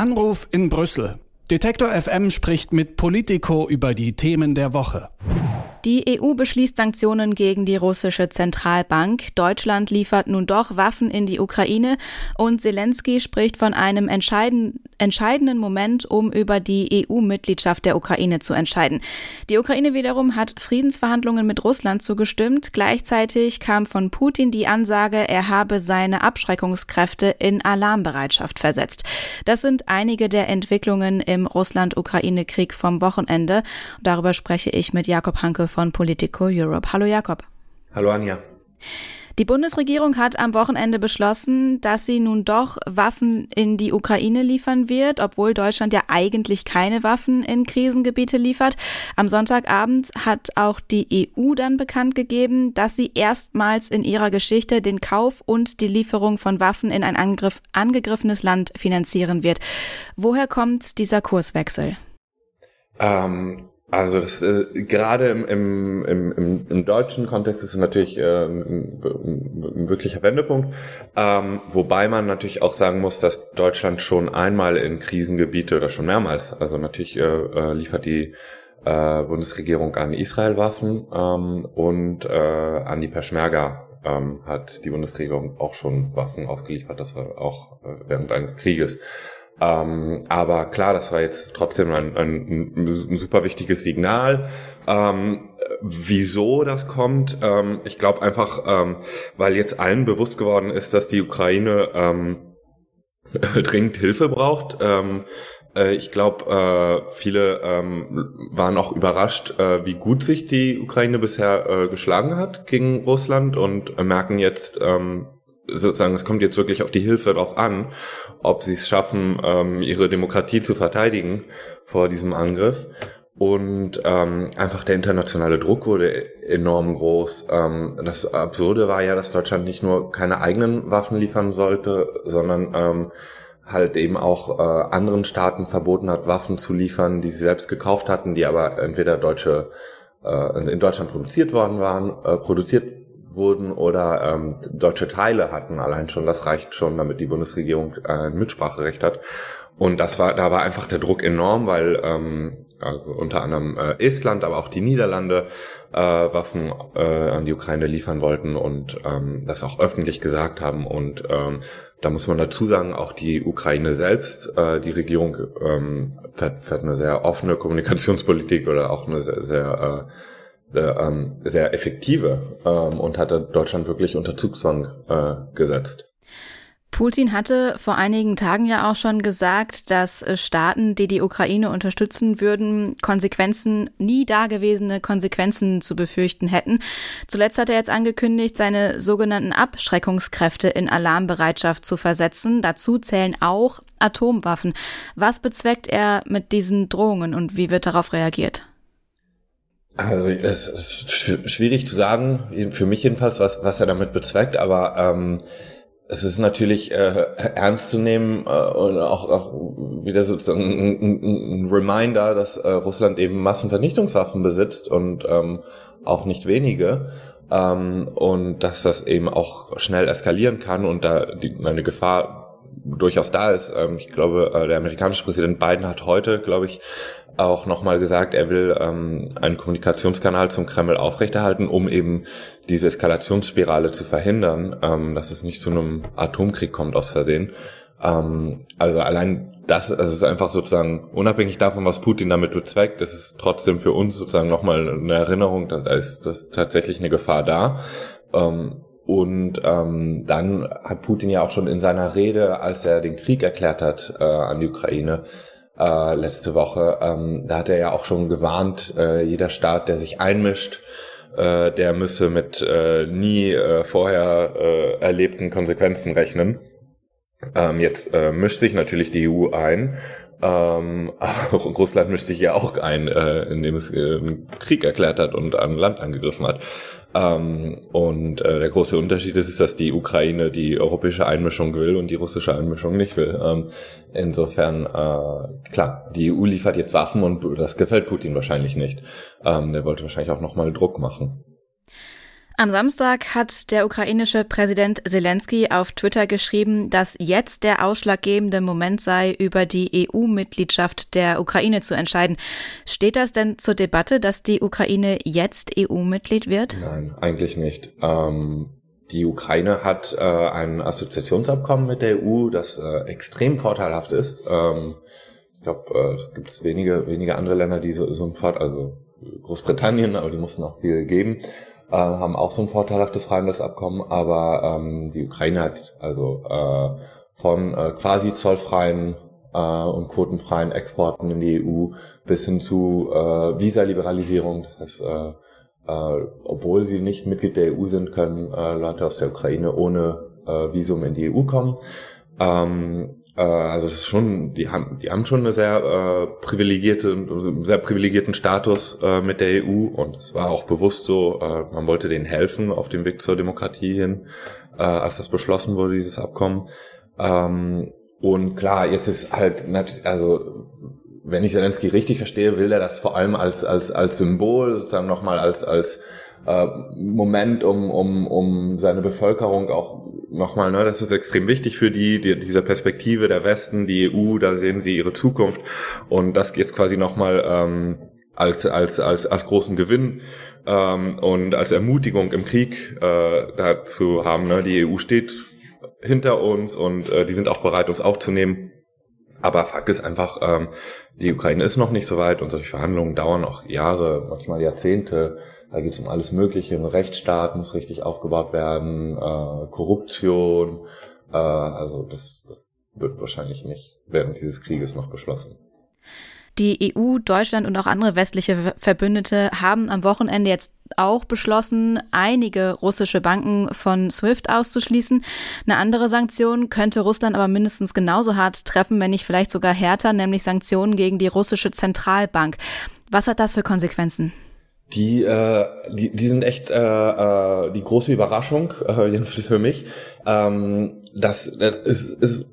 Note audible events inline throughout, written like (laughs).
Anruf in Brüssel. Detektor FM spricht mit Politico über die Themen der Woche. Die EU beschließt Sanktionen gegen die russische Zentralbank. Deutschland liefert nun doch Waffen in die Ukraine und Zelensky spricht von einem entscheidenden entscheidenden Moment, um über die EU-Mitgliedschaft der Ukraine zu entscheiden. Die Ukraine wiederum hat Friedensverhandlungen mit Russland zugestimmt. Gleichzeitig kam von Putin die Ansage, er habe seine Abschreckungskräfte in Alarmbereitschaft versetzt. Das sind einige der Entwicklungen im Russland-Ukraine-Krieg vom Wochenende. Darüber spreche ich mit Jakob Hanke von Politico Europe. Hallo Jakob. Hallo Anja. Die Bundesregierung hat am Wochenende beschlossen, dass sie nun doch Waffen in die Ukraine liefern wird, obwohl Deutschland ja eigentlich keine Waffen in Krisengebiete liefert. Am Sonntagabend hat auch die EU dann bekannt gegeben, dass sie erstmals in ihrer Geschichte den Kauf und die Lieferung von Waffen in ein Angriff, angegriffenes Land finanzieren wird. Woher kommt dieser Kurswechsel? Ähm, also das äh, gerade im, im, im, im, deutschen Kontext ist es natürlich äh, ein, ein, wirklicher Wendepunkt, ähm, wobei man natürlich auch sagen muss, dass Deutschland schon einmal in Krisengebiete oder schon mehrmals, also natürlich äh, äh, liefert die äh, Bundesregierung an Israel Waffen ähm, und äh, an die Peschmerga ähm, hat die Bundesregierung auch schon Waffen ausgeliefert, das war auch äh, während eines Krieges. Ähm, aber klar, das war jetzt trotzdem ein, ein, ein super wichtiges Signal. Ähm, wieso das kommt, ähm, ich glaube einfach, ähm, weil jetzt allen bewusst geworden ist, dass die Ukraine ähm, (laughs) dringend Hilfe braucht. Ähm, äh, ich glaube, äh, viele waren auch überrascht, äh, wie gut sich die Ukraine bisher äh, geschlagen hat gegen Russland und äh, merken jetzt, sozusagen, es kommt jetzt wirklich auf die Hilfe drauf an, ob sie es schaffen, ähm, ihre Demokratie zu verteidigen vor diesem Angriff. Und ähm, einfach der internationale Druck wurde enorm groß. Ähm, das Absurde war ja, dass Deutschland nicht nur keine eigenen Waffen liefern sollte, sondern ähm, halt eben auch äh, anderen Staaten verboten hat, Waffen zu liefern, die sie selbst gekauft hatten, die aber entweder deutsche äh, in Deutschland produziert worden waren, äh, produziert wurden oder ähm, deutsche Teile hatten. Allein schon, das reicht schon, damit die Bundesregierung äh, ein Mitspracherecht hat. Und das war, da war einfach der Druck enorm, weil ähm, also unter anderem äh, Estland, aber auch die Niederlande äh, Waffen äh, an die Ukraine liefern wollten und ähm, das auch öffentlich gesagt haben. Und ähm, da muss man dazu sagen, auch die Ukraine selbst, äh, die Regierung ähm, fährt, fährt eine sehr offene Kommunikationspolitik oder auch eine sehr, sehr äh, ähm, sehr effektive ähm, und hatte Deutschland wirklich unter Zugzwang äh, gesetzt. Putin hatte vor einigen Tagen ja auch schon gesagt, dass äh, Staaten, die die Ukraine unterstützen würden, Konsequenzen, nie dagewesene Konsequenzen zu befürchten hätten. Zuletzt hat er jetzt angekündigt, seine sogenannten Abschreckungskräfte in Alarmbereitschaft zu versetzen. Dazu zählen auch Atomwaffen. Was bezweckt er mit diesen Drohungen und wie wird darauf reagiert? Also es ist schwierig zu sagen, für mich jedenfalls, was, was er damit bezweckt, aber ähm, es ist natürlich äh, ernst zu nehmen äh, und auch, auch wieder sozusagen ein, ein Reminder, dass äh, Russland eben Massenvernichtungswaffen besitzt und ähm, auch nicht wenige ähm, und dass das eben auch schnell eskalieren kann und da die, eine Gefahr durchaus da ist. Ähm, ich glaube, äh, der amerikanische Präsident Biden hat heute, glaube ich, auch nochmal gesagt, er will ähm, einen Kommunikationskanal zum Kreml aufrechterhalten, um eben diese Eskalationsspirale zu verhindern, ähm, dass es nicht zu einem Atomkrieg kommt aus Versehen. Ähm, also allein das, also es ist einfach sozusagen unabhängig davon, was Putin damit bezweckt, ist trotzdem für uns sozusagen nochmal eine Erinnerung, da ist, dass tatsächlich eine Gefahr da. Ähm, und ähm, dann hat Putin ja auch schon in seiner Rede, als er den Krieg erklärt hat äh, an die Ukraine, äh, letzte Woche. Ähm, da hat er ja auch schon gewarnt, äh, jeder Staat, der sich einmischt, äh, der müsse mit äh, nie äh, vorher äh, erlebten Konsequenzen rechnen. Ähm, jetzt äh, mischt sich natürlich die EU ein ähm, (laughs) Russland mischt sich ja auch ein, äh, indem es äh, einen Krieg erklärt hat und ein Land angegriffen hat. Ähm, und äh, der große Unterschied ist, ist, dass die Ukraine die europäische Einmischung will und die russische Einmischung nicht will. Ähm, insofern, äh, klar, die EU liefert jetzt Waffen und das gefällt Putin wahrscheinlich nicht. Ähm, der wollte wahrscheinlich auch nochmal Druck machen. Am Samstag hat der ukrainische Präsident Zelensky auf Twitter geschrieben, dass jetzt der ausschlaggebende Moment sei, über die EU-Mitgliedschaft der Ukraine zu entscheiden. Steht das denn zur Debatte, dass die Ukraine jetzt EU-Mitglied wird? Nein, eigentlich nicht. Ähm, die Ukraine hat äh, ein Assoziationsabkommen mit der EU, das äh, extrem vorteilhaft ist. Ähm, ich glaube, äh, gibt wenige, wenige andere Länder, die so, so ein Vorteil, also Großbritannien, aber die mussten auch viel geben äh, haben auch so ein vorteilhaftes Freihandelsabkommen, aber ähm, die Ukraine hat also äh, von äh, quasi zollfreien äh, und quotenfreien Exporten in die EU bis hin zu äh, Visaliberalisierung. Das heißt, äh, äh, obwohl sie nicht Mitglied der EU sind, können äh, Leute aus der Ukraine ohne äh, Visum in die EU kommen. Ähm, äh, also es ist schon, die haben, die haben schon eine sehr äh, privilegierte, sehr privilegierten Status äh, mit der EU und es war auch bewusst so, äh, man wollte denen helfen auf dem Weg zur Demokratie hin, äh, als das beschlossen wurde, dieses Abkommen. Ähm, und klar, jetzt ist halt natürlich, also wenn ich Zelensky richtig verstehe, will er das vor allem als als als Symbol sozusagen nochmal als als äh, Moment, um um um seine Bevölkerung auch nochmal, ne, das ist extrem wichtig für die, die, diese Perspektive der Westen, die EU, da sehen sie ihre Zukunft und das jetzt quasi nochmal ähm, als, als, als, als großen Gewinn ähm, und als Ermutigung im Krieg äh, dazu haben. Ne? Die EU steht hinter uns und äh, die sind auch bereit, uns aufzunehmen. Aber Fakt ist einfach, ähm, die Ukraine ist noch nicht so weit und solche Verhandlungen dauern auch Jahre, manchmal Jahrzehnte. Da geht es um alles Mögliche. Ein Rechtsstaat muss richtig aufgebaut werden, äh, Korruption. Äh, also das, das wird wahrscheinlich nicht während dieses Krieges noch beschlossen. Die EU, Deutschland und auch andere westliche Verbündete haben am Wochenende jetzt auch beschlossen, einige russische Banken von SWIFT auszuschließen. Eine andere Sanktion könnte Russland aber mindestens genauso hart treffen, wenn nicht vielleicht sogar härter, nämlich Sanktionen gegen die russische Zentralbank. Was hat das für Konsequenzen? Die, äh, die, die sind echt äh, äh, die große Überraschung, äh, jedenfalls für mich. Ähm, das, das ist, ist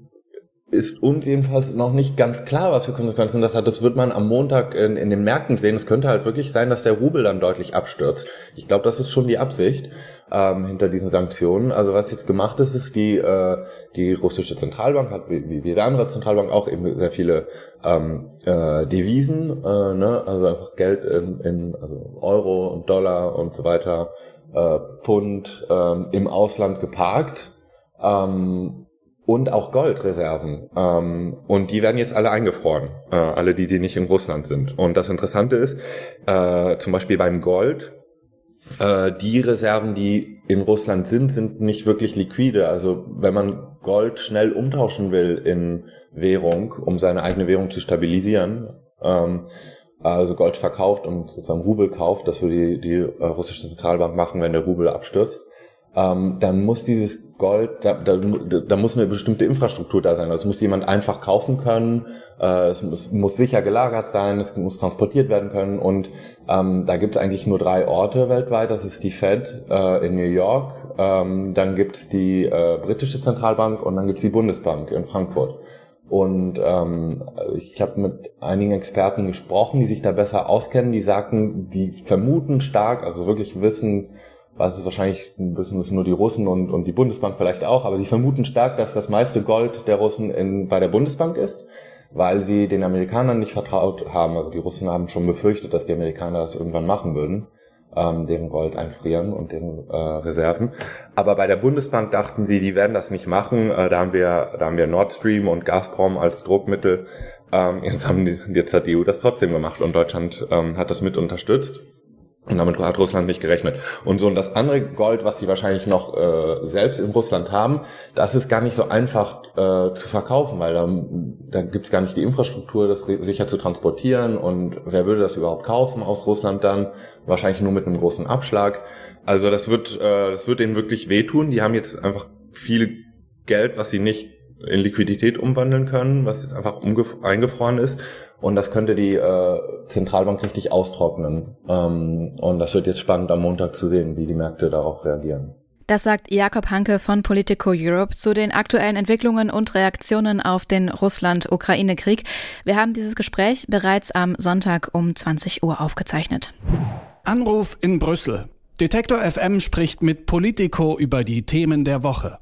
ist uns jedenfalls noch nicht ganz klar, was für Konsequenzen das hat. Das wird man am Montag in, in den Märkten sehen. Es könnte halt wirklich sein, dass der Rubel dann deutlich abstürzt. Ich glaube, das ist schon die Absicht ähm, hinter diesen Sanktionen. Also was jetzt gemacht ist, ist die äh, die russische Zentralbank hat wie, wie jede andere Zentralbank auch eben sehr viele ähm, äh, Devisen, äh, ne? also einfach Geld in, in also Euro und Dollar und so weiter, äh, Pfund ähm, im Ausland geparkt. Ähm, und auch Goldreserven. Ähm, und die werden jetzt alle eingefroren, äh, alle die, die nicht in Russland sind. Und das Interessante ist, äh, zum Beispiel beim Gold, äh, die Reserven, die in Russland sind, sind nicht wirklich liquide. Also wenn man Gold schnell umtauschen will in Währung, um seine eigene Währung zu stabilisieren, ähm, also Gold verkauft und sozusagen Rubel kauft, das würde die, die äh, russische Zentralbank machen, wenn der Rubel abstürzt, ähm, dann muss dieses Gold, da, da, da muss eine bestimmte Infrastruktur da sein. Also es muss jemand einfach kaufen können, äh, es muss, muss sicher gelagert sein, es muss transportiert werden können und ähm, da gibt es eigentlich nur drei Orte weltweit. Das ist die Fed äh, in New York, ähm, dann gibt es die äh, britische Zentralbank und dann gibt es die Bundesbank in Frankfurt. Und ähm, ich habe mit einigen Experten gesprochen, die sich da besser auskennen, die sagten, die vermuten stark, also wirklich wissen, was es wahrscheinlich wissen es nur die Russen und, und die Bundesbank vielleicht auch, aber sie vermuten stark, dass das meiste Gold der Russen in, bei der Bundesbank ist, weil sie den Amerikanern nicht vertraut haben. Also die Russen haben schon befürchtet, dass die Amerikaner das irgendwann machen würden, ähm, deren Gold einfrieren und deren äh, Reserven. Aber bei der Bundesbank dachten sie, die werden das nicht machen. Äh, da haben wir, da haben wir Nord Stream und Gazprom als Druckmittel. Ähm, jetzt haben die, jetzt hat die EU das trotzdem gemacht und Deutschland ähm, hat das mit unterstützt. Und damit hat Russland nicht gerechnet. Und so, und das andere Gold, was sie wahrscheinlich noch äh, selbst in Russland haben, das ist gar nicht so einfach äh, zu verkaufen, weil da, da gibt es gar nicht die Infrastruktur, das sicher zu transportieren. Und wer würde das überhaupt kaufen aus Russland dann? Wahrscheinlich nur mit einem großen Abschlag. Also das wird, äh, das wird denen wirklich wehtun. Die haben jetzt einfach viel Geld, was sie nicht in Liquidität umwandeln können, was jetzt einfach eingefroren ist. Und das könnte die äh, Zentralbank richtig austrocknen. Ähm, und das wird jetzt spannend am Montag zu sehen, wie die Märkte darauf reagieren. Das sagt Jakob Hanke von Politico Europe zu den aktuellen Entwicklungen und Reaktionen auf den Russland-Ukraine-Krieg. Wir haben dieses Gespräch bereits am Sonntag um 20 Uhr aufgezeichnet. Anruf in Brüssel. Detektor FM spricht mit Politico über die Themen der Woche.